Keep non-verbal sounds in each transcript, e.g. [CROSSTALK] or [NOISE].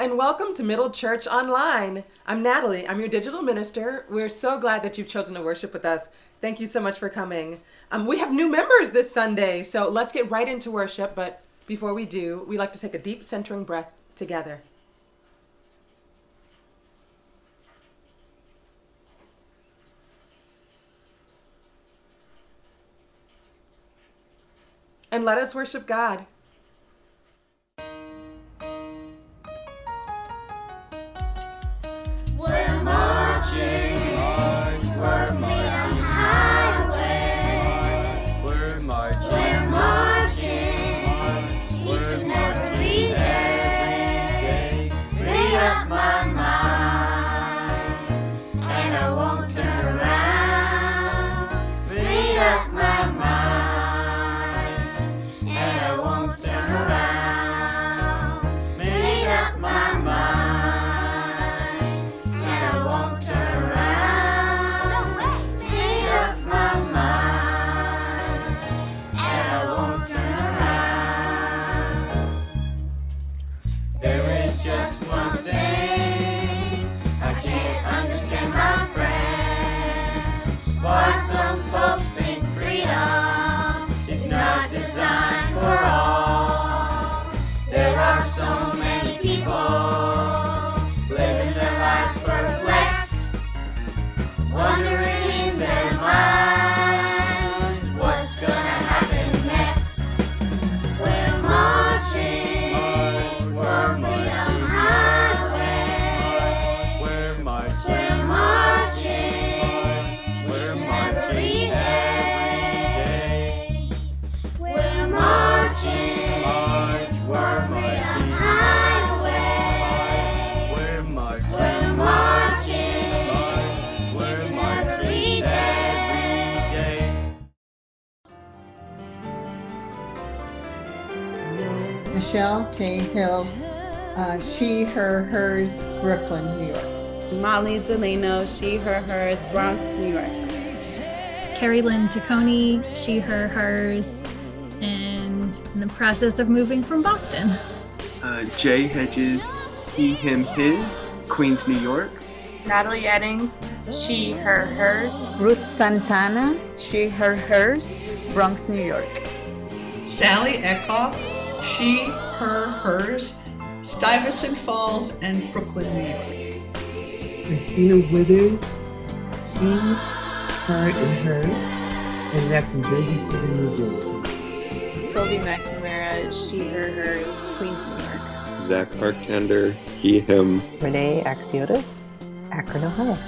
and welcome to Middle Church Online. I'm Natalie. I'm your digital minister. We're so glad that you've chosen to worship with us. Thank you so much for coming. Um, we have new members this Sunday, so let's get right into worship. But before we do, we like to take a deep centering breath together. And let us worship God. Michelle K. Hill, uh, she, her, hers, Brooklyn, New York. Molly Delano, she, her, hers, Bronx, New York. Carrie Lynn Tacconi, she, her, hers, and in the process of moving from Boston. uh, Jay Hedges, he, him, his, Queens, New York. Natalie Eddings, she, her, hers. Ruth Santana, she, her, hers, Bronx, New York. Sally Eckhoff, she, her, hers, Stuyvesant Falls, and Brooklyn, New York. Christina Withers, she, her, and hers, and that's in Jersey City, New Jersey. Sylvie McNamara, she, her, hers, Queens, New York. Zach Arkander, he, him. Renee Axiotis, Akron, Ohio.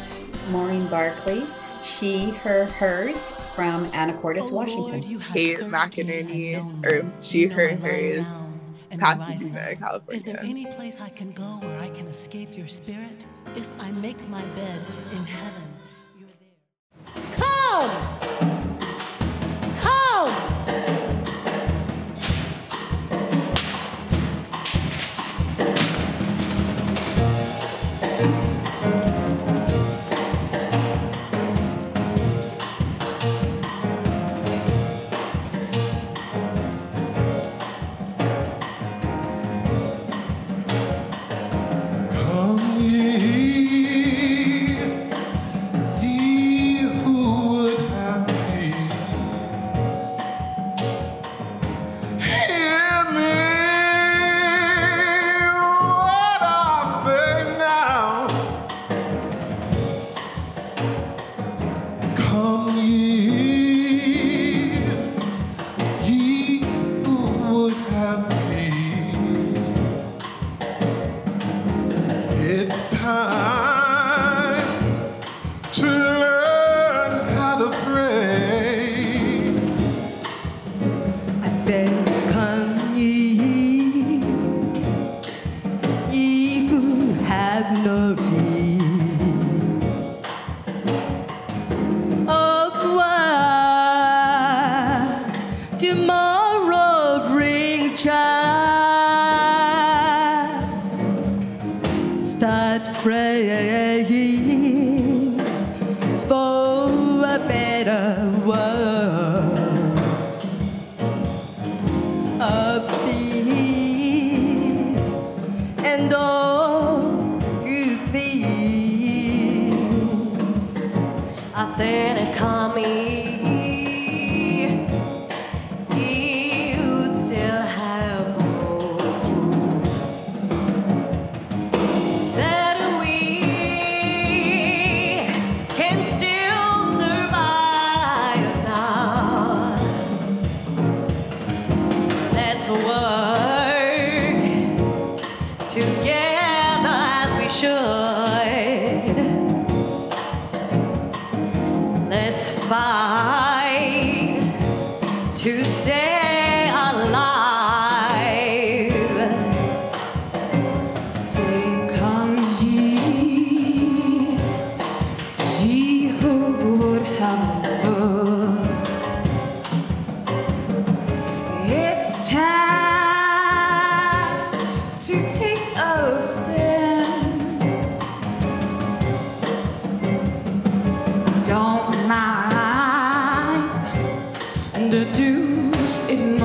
Maureen Barkley, she, her, hers, from Anacortes, Washington. Kate McInerney, or she, her, hers, Pasadena, California. Is there any place I can go where I can escape your spirit? If I make my bed in heaven, Come! Come!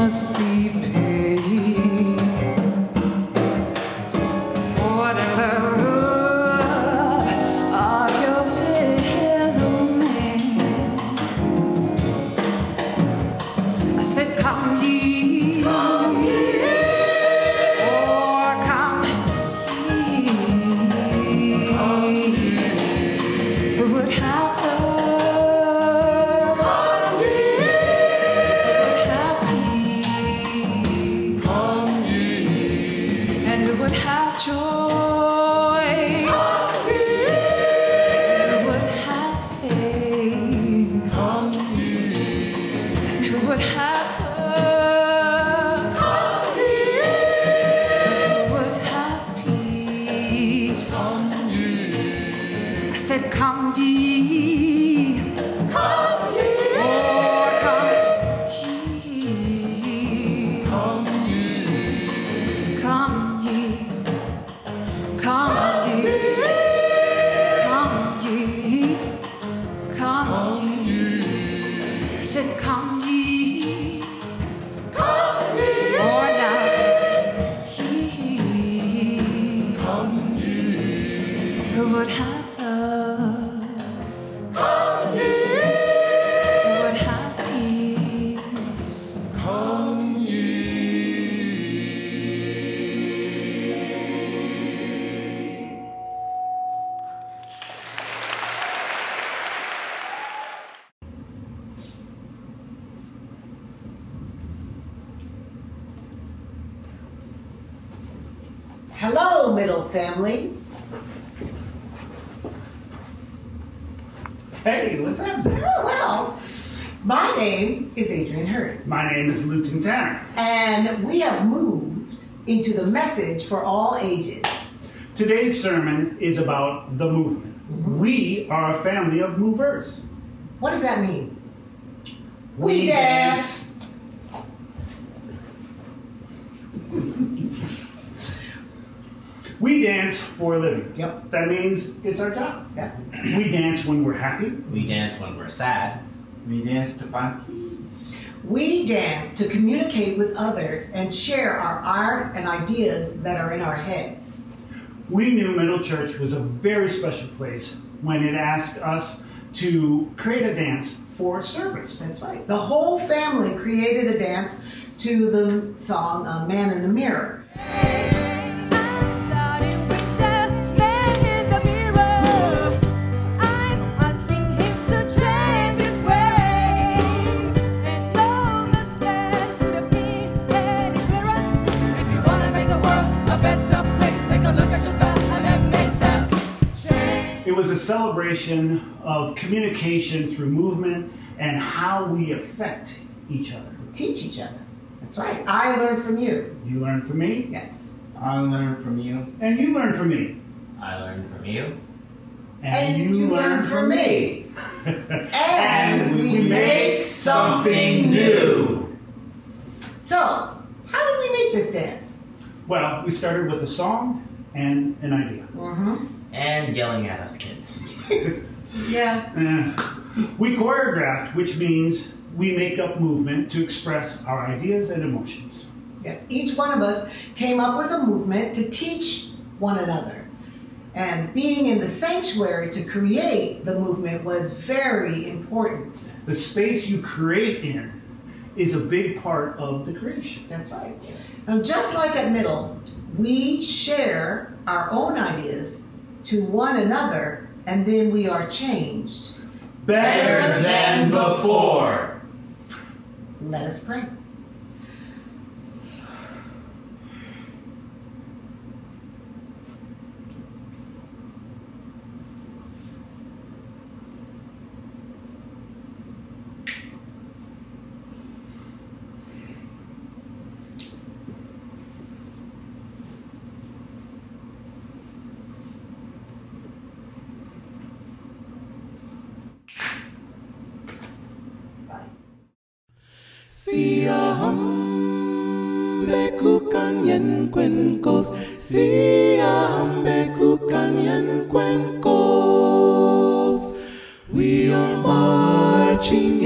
Must be middle family. Hey, what's up? Oh, well, my name is Adrian Hurd. My name is Luton Tanner. And we have moved into the message for all ages. Today's sermon is about the movement. Mm-hmm. We are a family of movers. What does that mean? We dance. We dance for a living. Yep. That means it's our job. Yep. We dance when we're happy. We dance when we're sad. We dance to find peace. We dance to communicate with others and share our art and ideas that are in our heads. We knew Middle Church was a very special place when it asked us to create a dance for service. That's right. The whole family created a dance to the song uh, Man in the Mirror. It was a celebration of communication through movement and how we affect each other. Teach each other. That's right. I learned from you. You learned from me. Yes. I learned from you. And you learned from me. I learned from you. And, you, learned from me. [LAUGHS] And we make something new. So, how did we make this dance? Well, we started with a song and an idea. Mm-hmm. And yelling at us kids. [LAUGHS] Yeah. Eh. We choreographed, which means we make up movement to express our ideas and emotions. Yes. Each one of us came up with a movement to teach one another. And being in the sanctuary to create the movement was very important. The space you create in is a big part of the creation. That's right. Now, just like at Middle, we share our own ideas to one another and then we are changed. Better than before. Let us pray. Siyahamba kukanyen cuencos, Siyahamba kukanyen cuencos. We are marching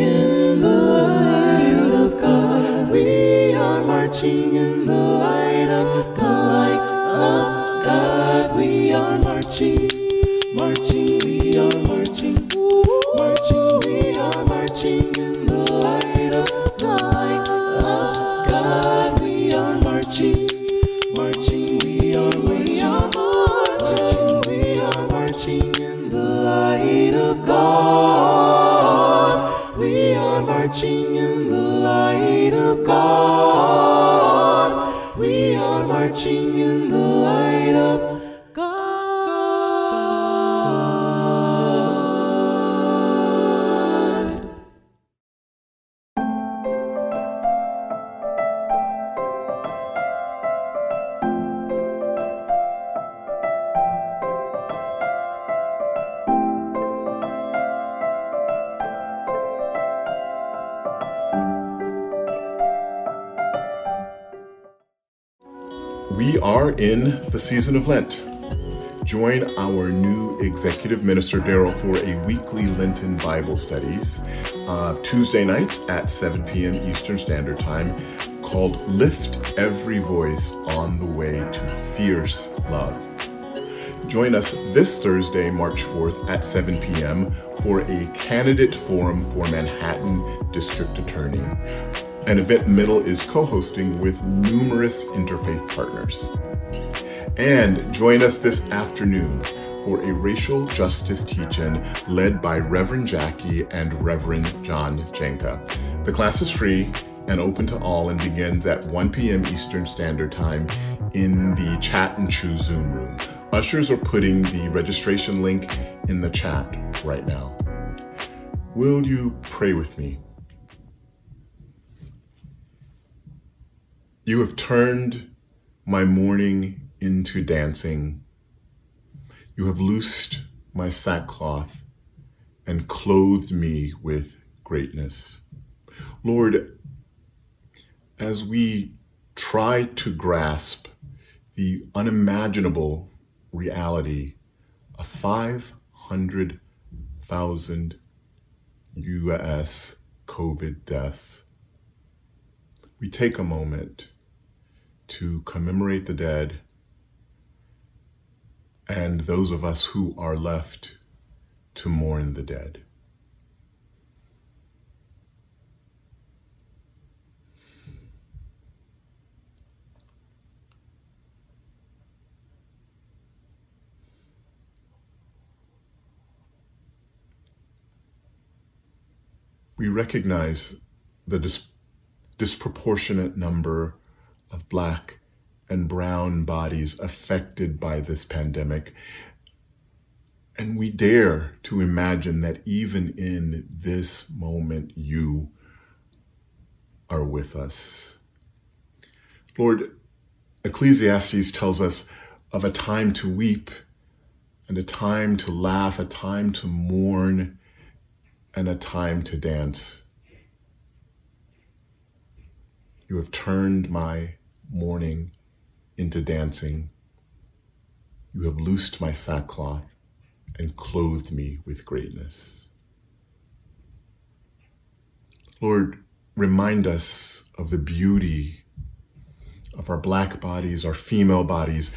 are in the season of Lent. Join our new executive minister, Daryl, for a weekly Lenten Bible studies uh, Tuesday nights at 7 p.m. Eastern Standard Time called Lift Every Voice on the Way to Fierce Love. Join us this Thursday, March 4th at 7 p.m. for a candidate forum for Manhattan District Attorney, an event Middle is co hosting with numerous interfaith partners. And join us this afternoon for a racial justice teach-in led by Reverend Jackie and Reverend John Jenka. The class is free and open to all and begins at 1 p.m. Eastern Standard Time in the Chat and Choose Zoom room. Ushers are putting the registration link in the chat right now. Will you pray with me? You have turned my mourning into dancing. You have loosed my sackcloth and clothed me with greatness. Lord, as we try to grasp the unimaginable reality of 500,000 US COVID deaths, we take a moment to commemorate the dead and those of us who are left to mourn the dead. We recognize the dis- disproportionate number of Black and Brown bodies affected by this pandemic. And we dare to imagine that even in this moment, you are with us. Lord, Ecclesiastes tells us of a time to weep and a time to laugh, a time to mourn, and a time to dance. You have turned my mourning into dancing. You have loosed my sackcloth and clothed me with greatness. Lord, remind us of the beauty of our black bodies, our female bodies,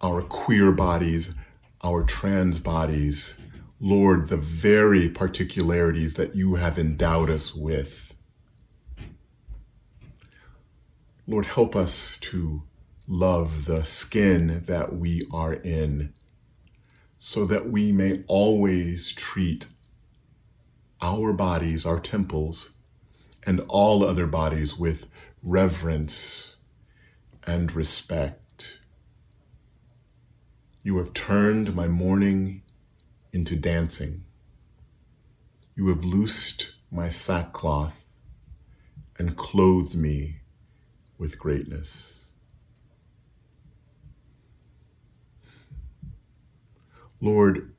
our queer bodies, our trans bodies, Lord, the very particularities that you have endowed us with. Lord, help us to love the skin that we are in so that we may always treat our bodies, our temples, and all other bodies with reverence and respect. You have turned my mourning into dancing. You have loosed my sackcloth and clothed me with greatness. Lord,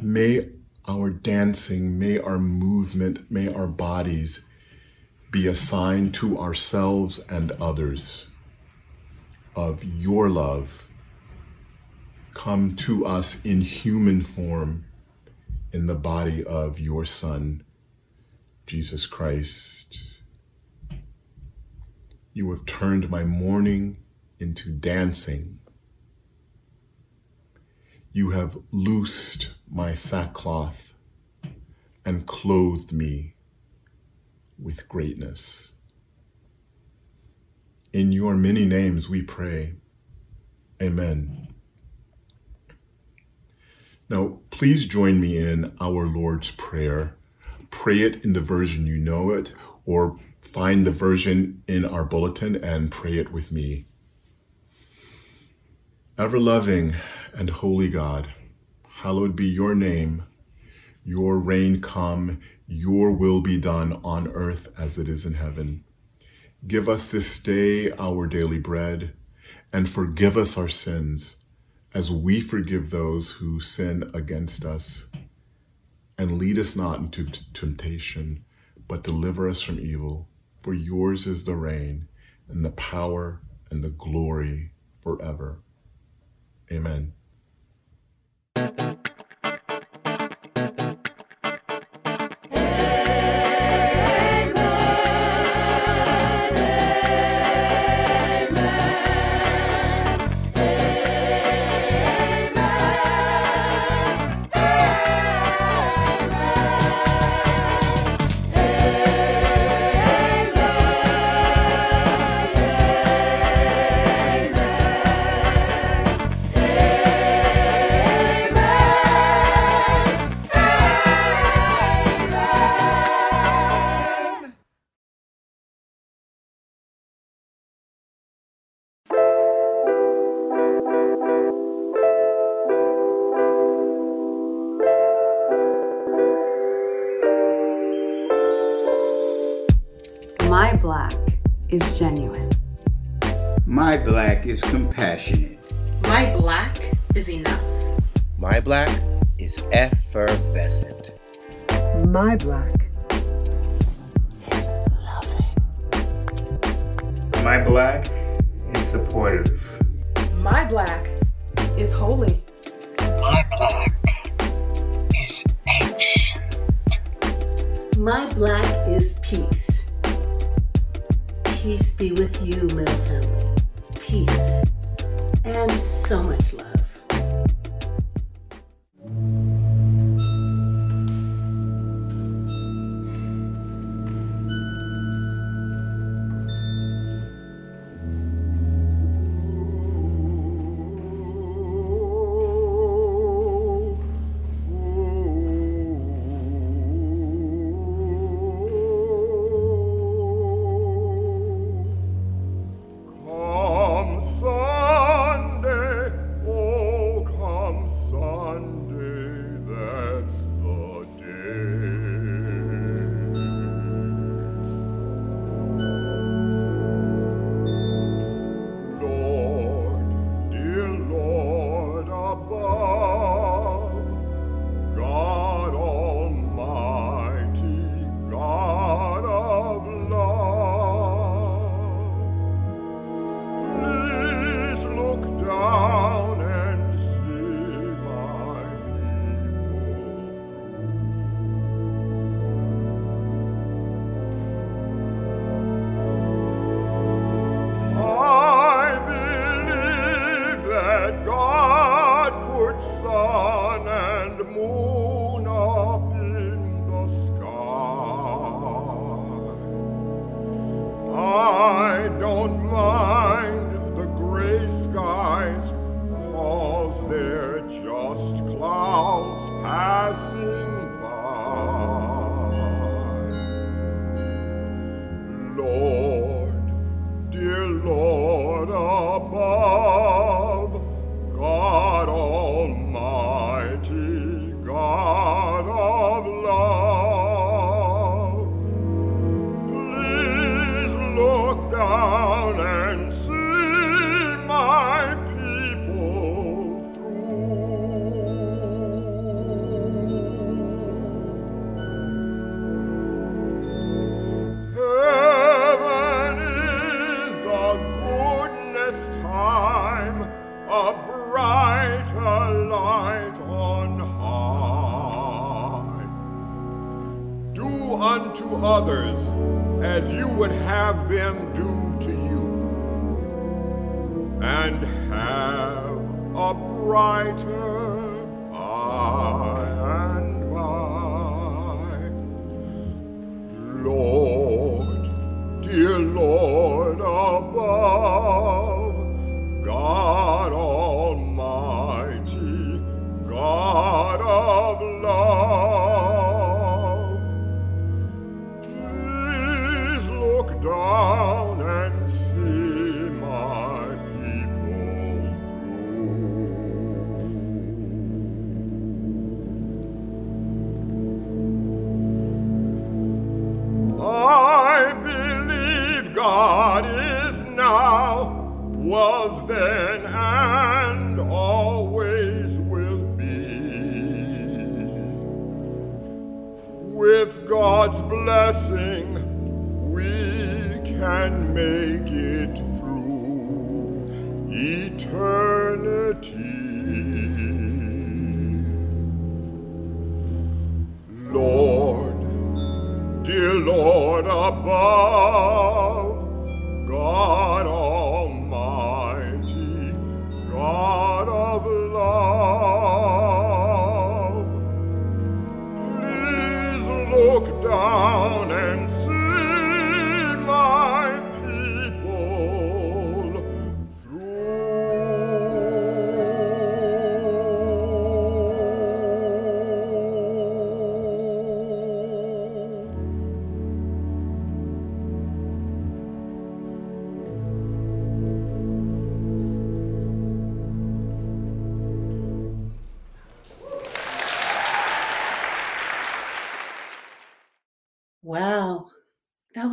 may our dancing, may our movement, may our bodies be a sign to ourselves and others of your love come to us in human form in the body of your Son, Jesus Christ. You have turned my mourning into dancing. You have loosed my sackcloth and clothed me with greatness. In your many names we pray. Amen. Now, please join me in our Lord's Prayer. Pray it in the version you know it, or find the version in our bulletin and pray it with me. Ever loving and holy God, hallowed be your name. Your reign come, your will be done on earth as it is in heaven. Give us this day our daily bread, and forgive us our sins as we forgive those who sin against us. And lead us not into temptation, but deliver us from evil. For yours is the reign, and the power, and the glory forever. Amen. My black is loving. My black is supportive. My black is holy. My black is ancient. My black is peace. Peace be with you, middle family. Peace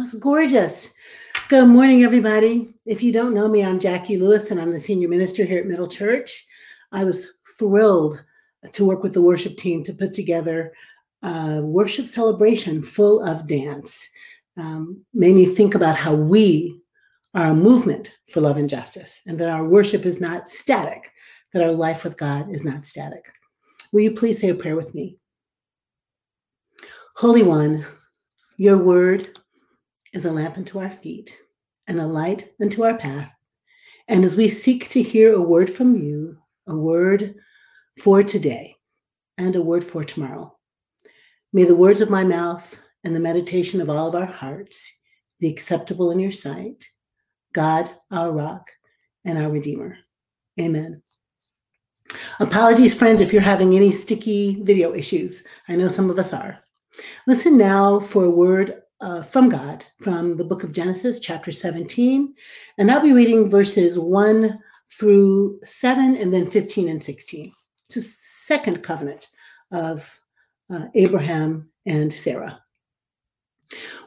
was gorgeous. Good morning, everybody. If you don't know me, I'm Jackie Lewis, and I'm the senior minister here at Middle Church. I was thrilled to work with the worship team to put together a worship celebration full of dance. Um, made me think about how we are a movement for love and justice, and that our worship is not static, that our life with God is not static. Will you please say a prayer with me? Holy One, your word is a lamp unto our feet and a light unto our path. And as we seek to hear a word from you, a word for today and a word for tomorrow, may the words of my mouth and the meditation of all of our hearts be acceptable in your sight, God, our rock and our redeemer. Amen. Apologies, friends, if you're having any sticky video issues. I know some of us are. Listen now for a word uh, from God from the book of Genesis, chapter 17. And I'll be reading verses 1 through 7 and then 15 and 16. It's a second covenant of uh, Abraham and Sarah.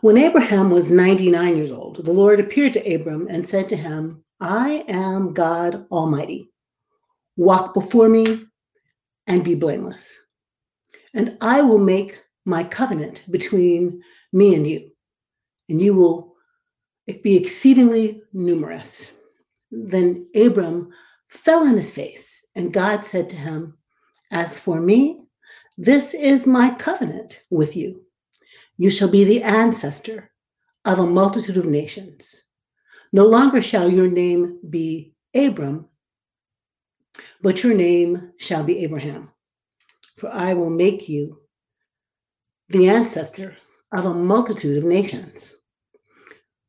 When Abraham was 99 years old, the Lord appeared to Abram and said to him, I am God Almighty. Walk before me and be blameless. And I will make my covenant between me and you, and you will be exceedingly numerous. Then Abram fell on his face, and God said to him, As for me, this is my covenant with you. You shall be the ancestor of a multitude of nations. No longer shall your name be Abram, but your name shall be Abraham. for I will make you the ancestor of a multitude of nations.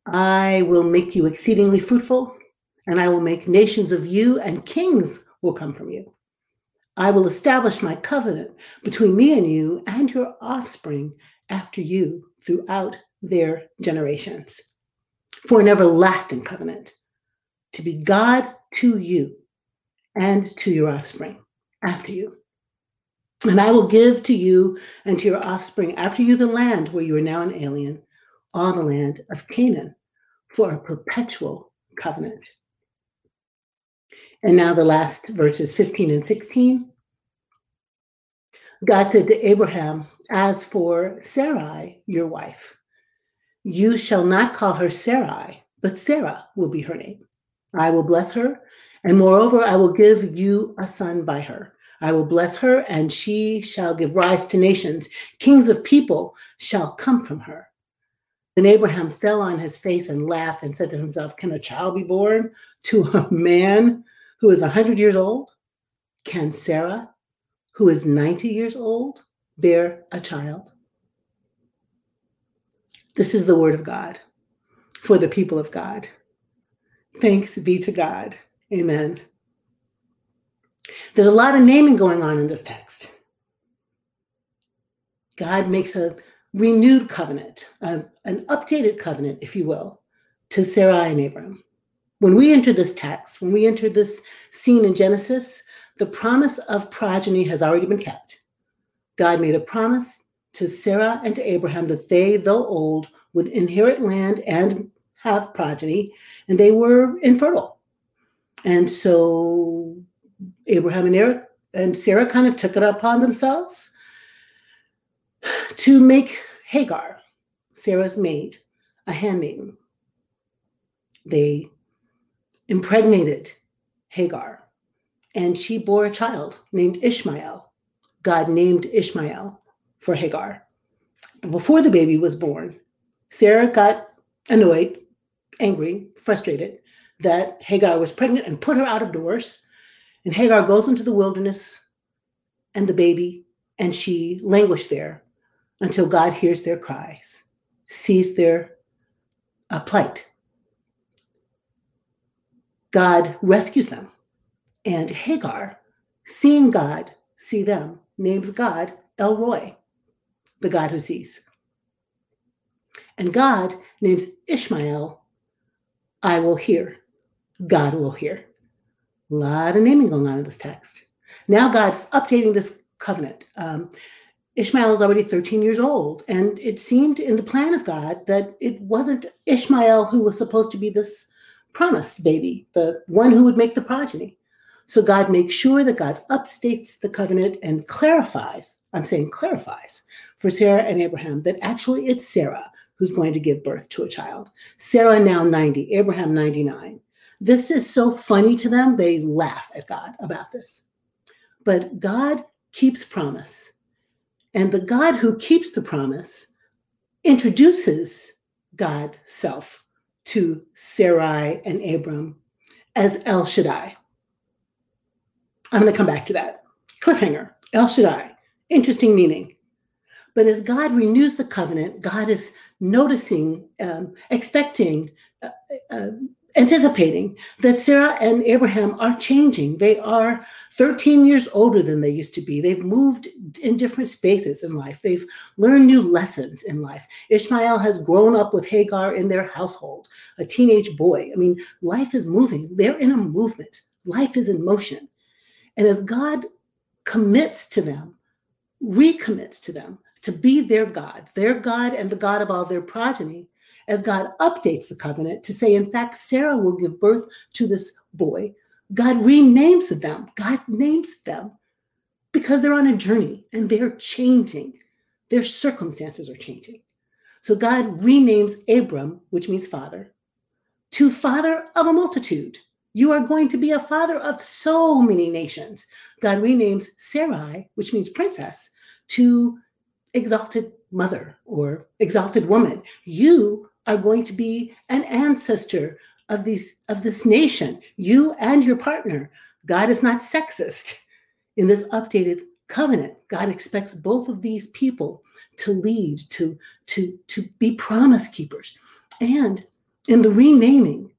I will make you exceedingly fruitful, and I will make nations of you, and kings will come from you. I will establish my covenant between me and you and your offspring after you throughout their generations for an everlasting covenant to be God to you and to your offspring after you. And I will give to you and to your offspring after you the land where you are now an alien, all the land of Canaan, for a perpetual covenant. And now the last verses 15 and 16. God said to Abraham, As for Sarai, your wife, you shall not call her Sarai, but Sarah will be her name. I will bless her, and moreover, I will give you a son by her. I will bless her, and she shall give rise to nations. Kings of people shall come from her. Then Abraham fell on his face and laughed and said to himself, Can a child be born to a man who is a 100 years old? Can Sarah, who is 90 years old, bear a child? This is the word of God for the people of God. Thanks be to God. Amen. There's a lot of naming going on in this text. God makes a renewed covenant, a, an updated covenant, if you will, to Sarai and Abram. When we enter this text, when we enter this scene in Genesis, the promise of progeny has already been kept. God made a promise to Sarah and to Abraham that they, though old, would inherit land and have progeny, and they were infertile. And so Abraham and Eric and Sarah kind of took it upon themselves to make Hagar, Sarah's maid, a handmaiden. They impregnated Hagar, and she bore a child named Ishmael. God named Ishmael for Hagar. But before the baby was born, Sarah got annoyed, angry, frustrated that Hagar was pregnant and put her out of doors. And Hagar goes into the wilderness and the baby, and she languished there until God hears their cries, sees their uh, plight. God rescues them. And Hagar, seeing God see them, names God El Roi, the God who sees. And God names Ishmael, I will hear. God will hear. A lot of naming going on in this text. Now God's updating this covenant. Um, Ishmael is already 13 years old, and it seemed in the plan of God that it wasn't Ishmael who was supposed to be this promised baby, the one who would make the progeny. So God makes sure that God upstates the covenant and clarifies, I'm saying clarifies, for Sarah and Abraham that actually it's Sarah who's going to give birth to a child. Sarah now 90, Abraham 99. This is so funny to them, they laugh at God about this. But God keeps promise. And the God who keeps the promise introduces God self to Sarai and Abram as El Shaddai. I'm going to come back to that. Cliffhanger, El Shaddai, interesting meaning. But as God renews the covenant, God is noticing, um, expecting, uh, uh, anticipating that Sarah and Abraham are changing. They are 13 years older than they used to be. They've moved in different spaces in life. They've learned new lessons in life. Ishmael has grown up with Hagar in their household, a teenage boy. I mean, life is moving. They're in a movement, life is in motion. And as God commits to them, recommits to them to be their God, their God and the God of all their progeny, as God updates the covenant to say, in fact, Sarah will give birth to this boy, God renames them. God names them because they're on a journey and they're changing. Their circumstances are changing. So God renames Abram, which means father, to father of a multitude. You are going to be a father of so many nations. God renames Sarai, which means princess, to exalted mother or exalted woman. You are going to be an ancestor of these of this nation. You and your partner. God is not sexist in this updated covenant. God expects both of these people to lead, to, to, to be promise keepers. And in the renaming,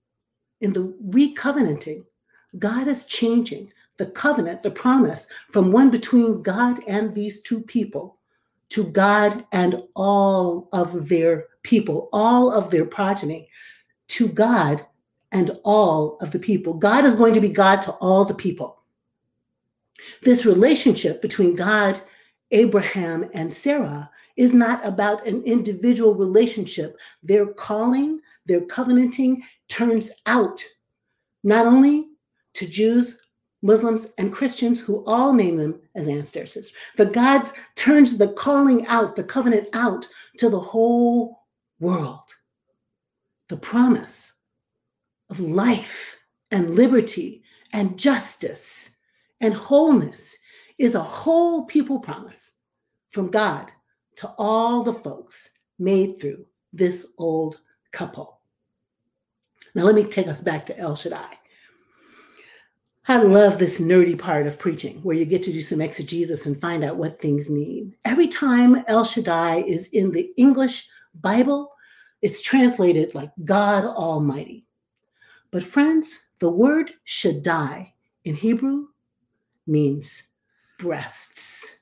in the recovenanting, God is changing the covenant, the promise, from one between God and these two people to God and all of their people, all of their progeny, to God and all of the people. God is going to be God to all the people. This relationship between God, Abraham, and Sarah is not about an individual relationship. Their calling, their covenanting turns out not only to Jews, Muslims, and Christians who all name them as ancestors, but God turns the calling out, the covenant out to the whole world. The promise of life and liberty and justice and wholeness is a whole people promise from God to all the folks made through this old couple. Now, let me take us back to El Shaddai. I love this nerdy part of preaching where you get to do some exegesis and find out what things mean. Every time El Shaddai is in the English Bible, it's translated like God Almighty. But, friends, the word Shaddai in Hebrew means breasts.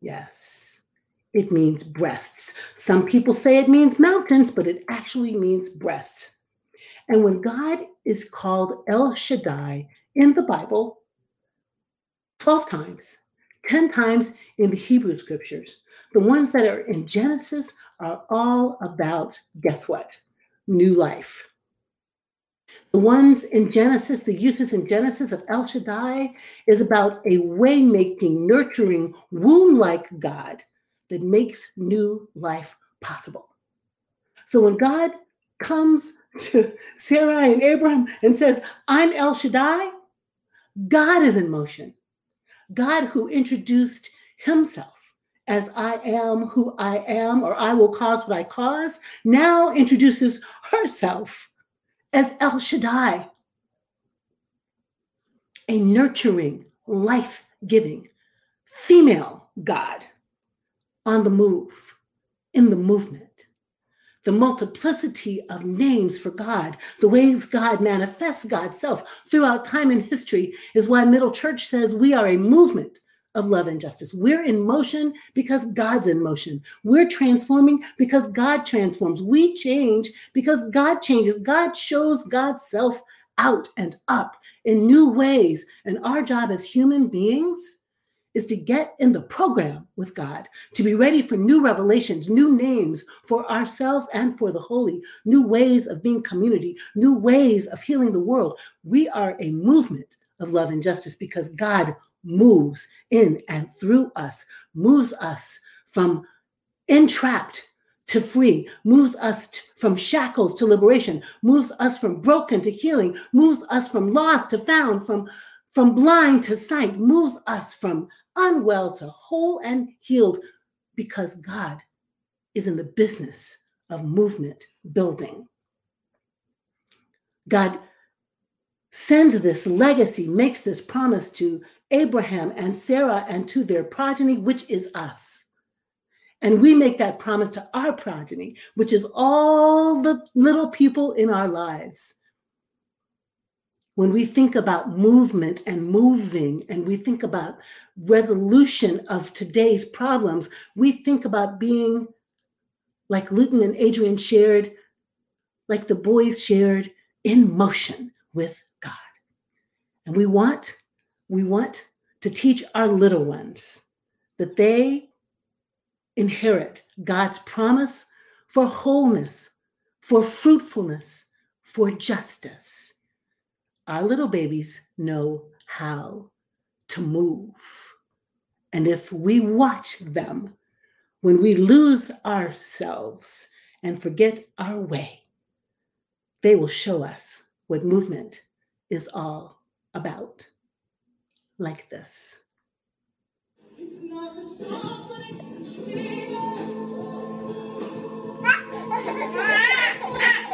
Yes, it means breasts. Some people say it means mountains, but it actually means breasts. And when God is called El Shaddai in the Bible, 12 times, 10 times in the Hebrew scriptures, the ones that are in Genesis are all about, guess what? New life. The ones in Genesis, the uses in Genesis of El Shaddai, is about a way making, nurturing, womb like God that makes new life possible. So when God comes [LAUGHS] to Sarah and Abraham and says, I'm El Shaddai, God is in motion. God who introduced himself as I am who I am, or I will cause what I cause, now introduces herself as El Shaddai, a nurturing, life giving female God on the move, in the movement. The multiplicity of names for God, the ways God manifests God's self throughout time and history is why Middle Church says we are a movement of love and justice. We're in motion because God's in motion. We're transforming because God transforms. We change because God changes. God shows God's self out and up in new ways. And our job as human beings is to get in the program with God, to be ready for new revelations, new names for ourselves and for the holy, new ways of being community, new ways of healing the world. We are a movement of love and justice because God moves in and through us, moves us from entrapped to free, moves us t- from shackles to liberation, moves us from broken to healing, moves us from lost to found, from, from blind to sight, moves us from unwell to whole and healed because God is in the business of movement building. God sends this legacy, makes this promise to Abraham and Sarah and to their progeny, which is us. And we make that promise to our progeny, which is all the little people in our lives. When we think about movement and moving, and we think about resolution of today's problems, we think about being like Luton and Adrian shared, like the boys shared, in motion with God. And we want we want to teach our little ones that they inherit God's promise for wholeness, for fruitfulness, for justice. Our little babies know how to move. And if we watch them, when we lose ourselves and forget our way, they will show us what movement is all about like this. It's not the song, but it's the [LAUGHS]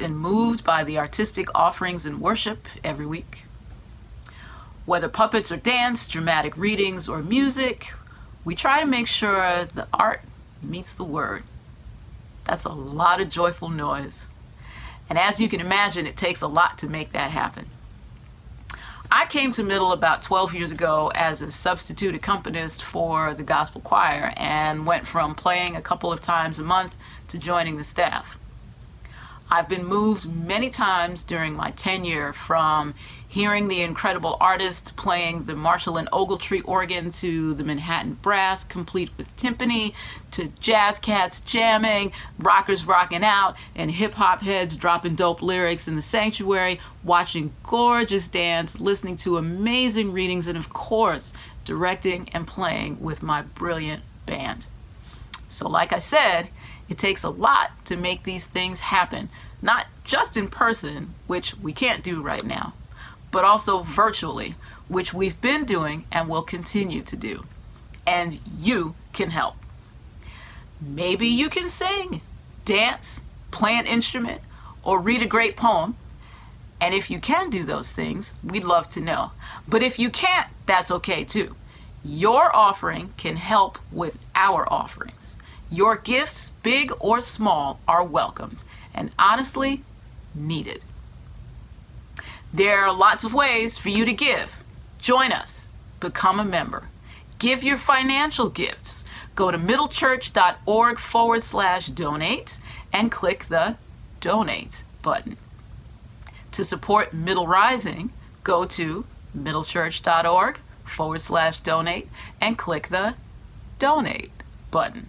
and moved by the artistic offerings and worship every week? Whether puppets or dance, dramatic readings or music, we try to make sure the art meets the word. That's a lot of joyful noise. And as you can imagine, it takes a lot to make that happen. I came to Middle about 12 years ago as a substitute accompanist for the gospel choir and went from playing a couple of times a month to joining the staff. I've been moved many times during my tenure from hearing the incredible artists playing the Marshall and Ogletree organ to the Manhattan Brass, complete with timpani, to jazz cats jamming, rockers rocking out, and hip hop heads dropping dope lyrics in the sanctuary, watching gorgeous dance, listening to amazing readings, and of course, directing and playing with my brilliant band. So, like I said, it takes a lot to make these things happen, not just in person, which we can't do right now, but also virtually, which we've been doing and will continue to do. And you can help. Maybe you can sing, dance, play an instrument, or read a great poem. And if you can do those things, we'd love to know. But if you can't, that's okay too. Your offering can help with our offerings. Your gifts, big or small, are welcomed and honestly needed. There are lots of ways for you to give. Join us, become a member, give your financial gifts. Go to middlechurch.org forward slash donate and click the donate button. To support Middle Rising, go to middlechurch.org forward slash donate and click the donate button.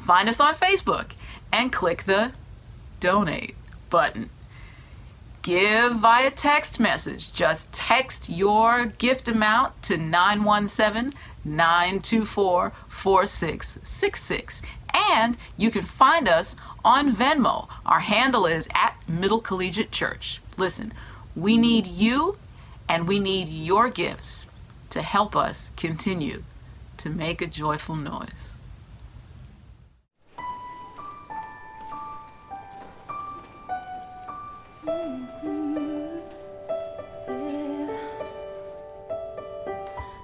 Find us on Facebook and click the donate button. Give via text message. Just text your gift amount to 917 924 4666. And you can find us on Venmo. Our handle is at Middle Collegiate Church. Listen, we need you and we need your gifts to help us continue to make a joyful noise.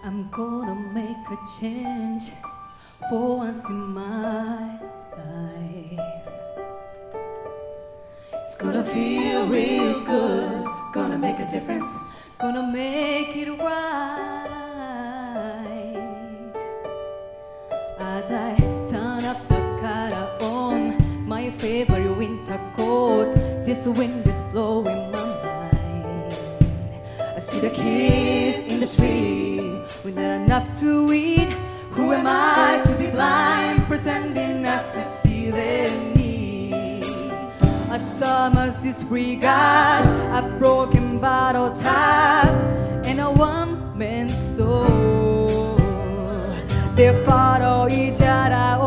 I'm gonna make a change for once in my life. It's gonna feel real good, gonna make a difference, gonna make it right. As I turn up the collar on my favorite winter coat, this wind is blowing my mind. I see the kids in the street with not enough to eat. Who am I to be blind, pretending not to see their need? A summer's disregard, a broken bottle top, and a one-man soul. They follow each other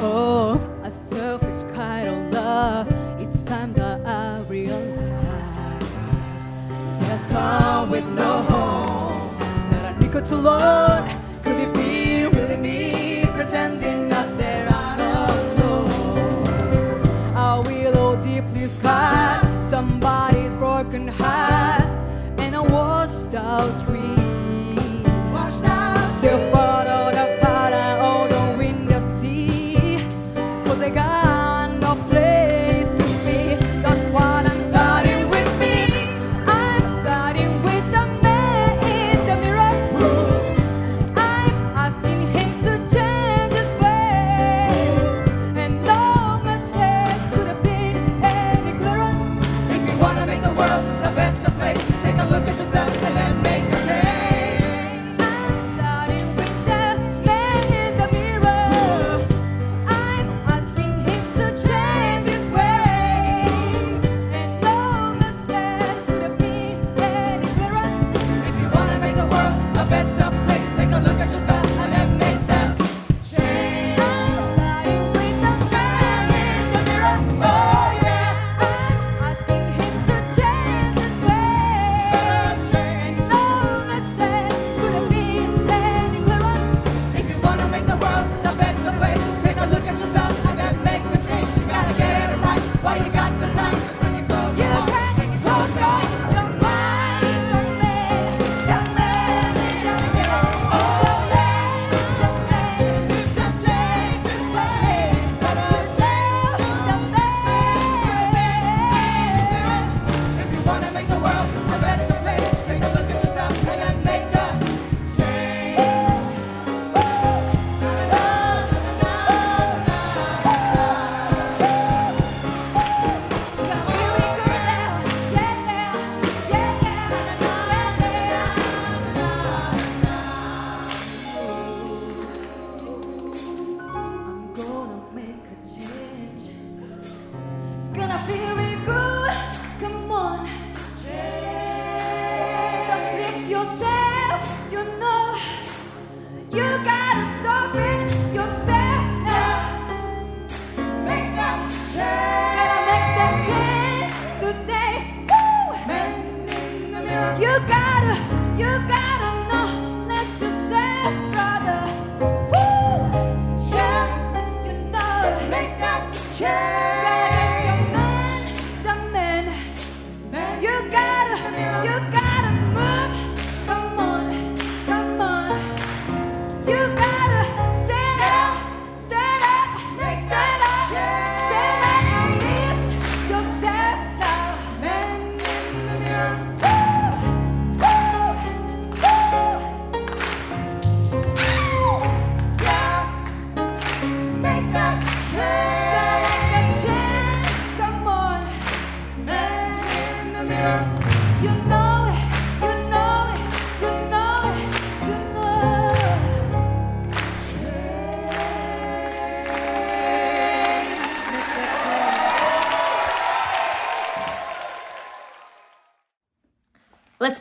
of a selfish kind of love. It's time that I realize that son with no home, that I need to learn.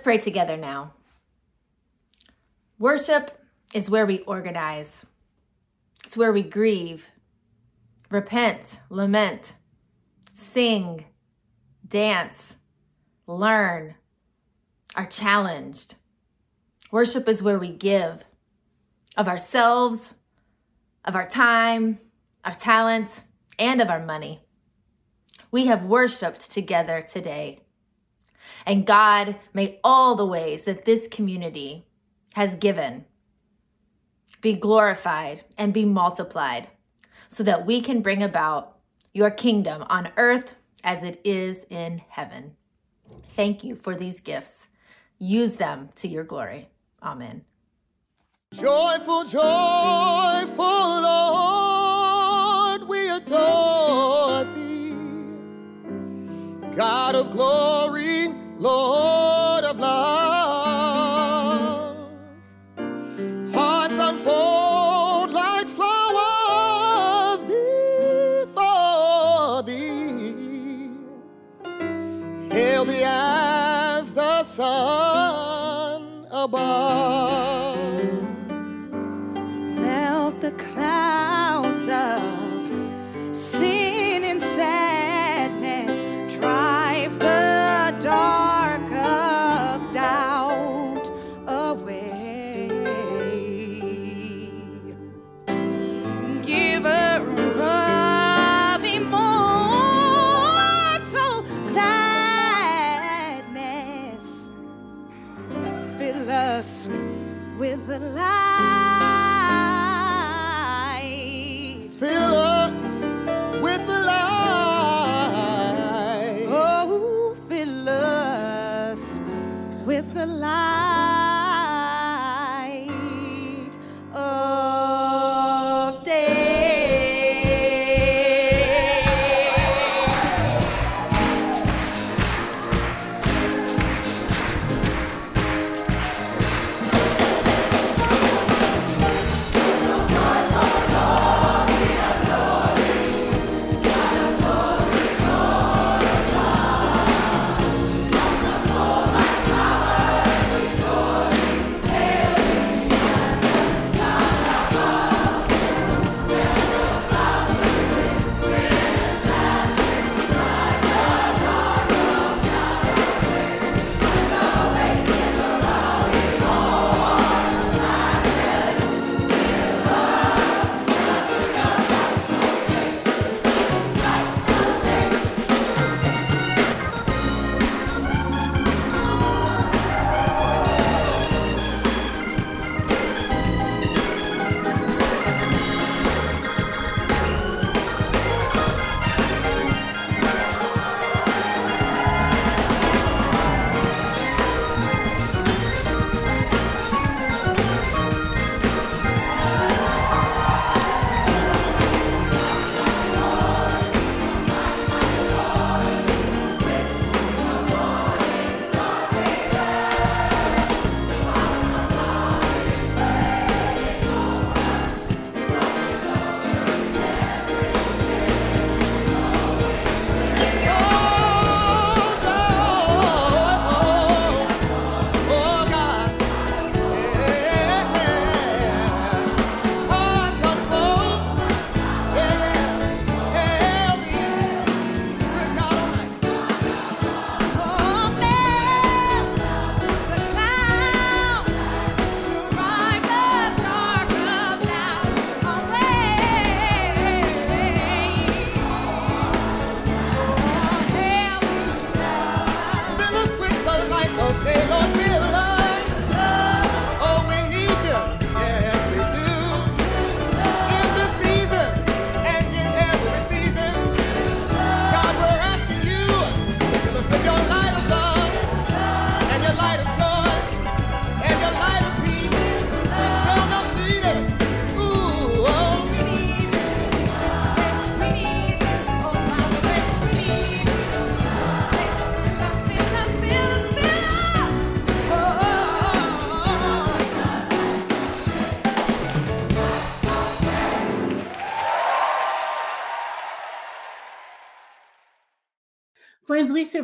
Pray together now. Worship is where we organize, it's where we grieve, repent, lament, sing, dance, learn, are challenged. Worship is where we give of ourselves, of our time, our talents, and of our money. We have worshiped together today. And God, may all the ways that this community has given be glorified and be multiplied so that we can bring about your kingdom on earth as it is in heaven. Thank you for these gifts. Use them to your glory. Amen. Joyful, joyful Lord, we adore thee. God of glory, Lord of love.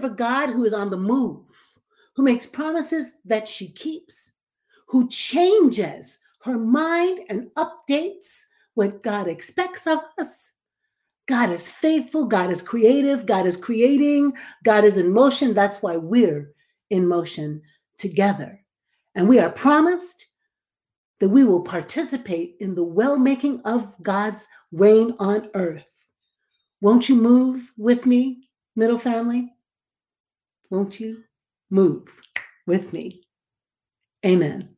Serve a God who is on the move, who makes promises that she keeps, who changes her mind and updates what God expects of us. God is faithful, God is creative, God is creating, God is in motion. That's why we're in motion together. And we are promised that we will participate in the well making of God's reign on earth. Won't you move with me, middle family? Won't you move with me? Amen.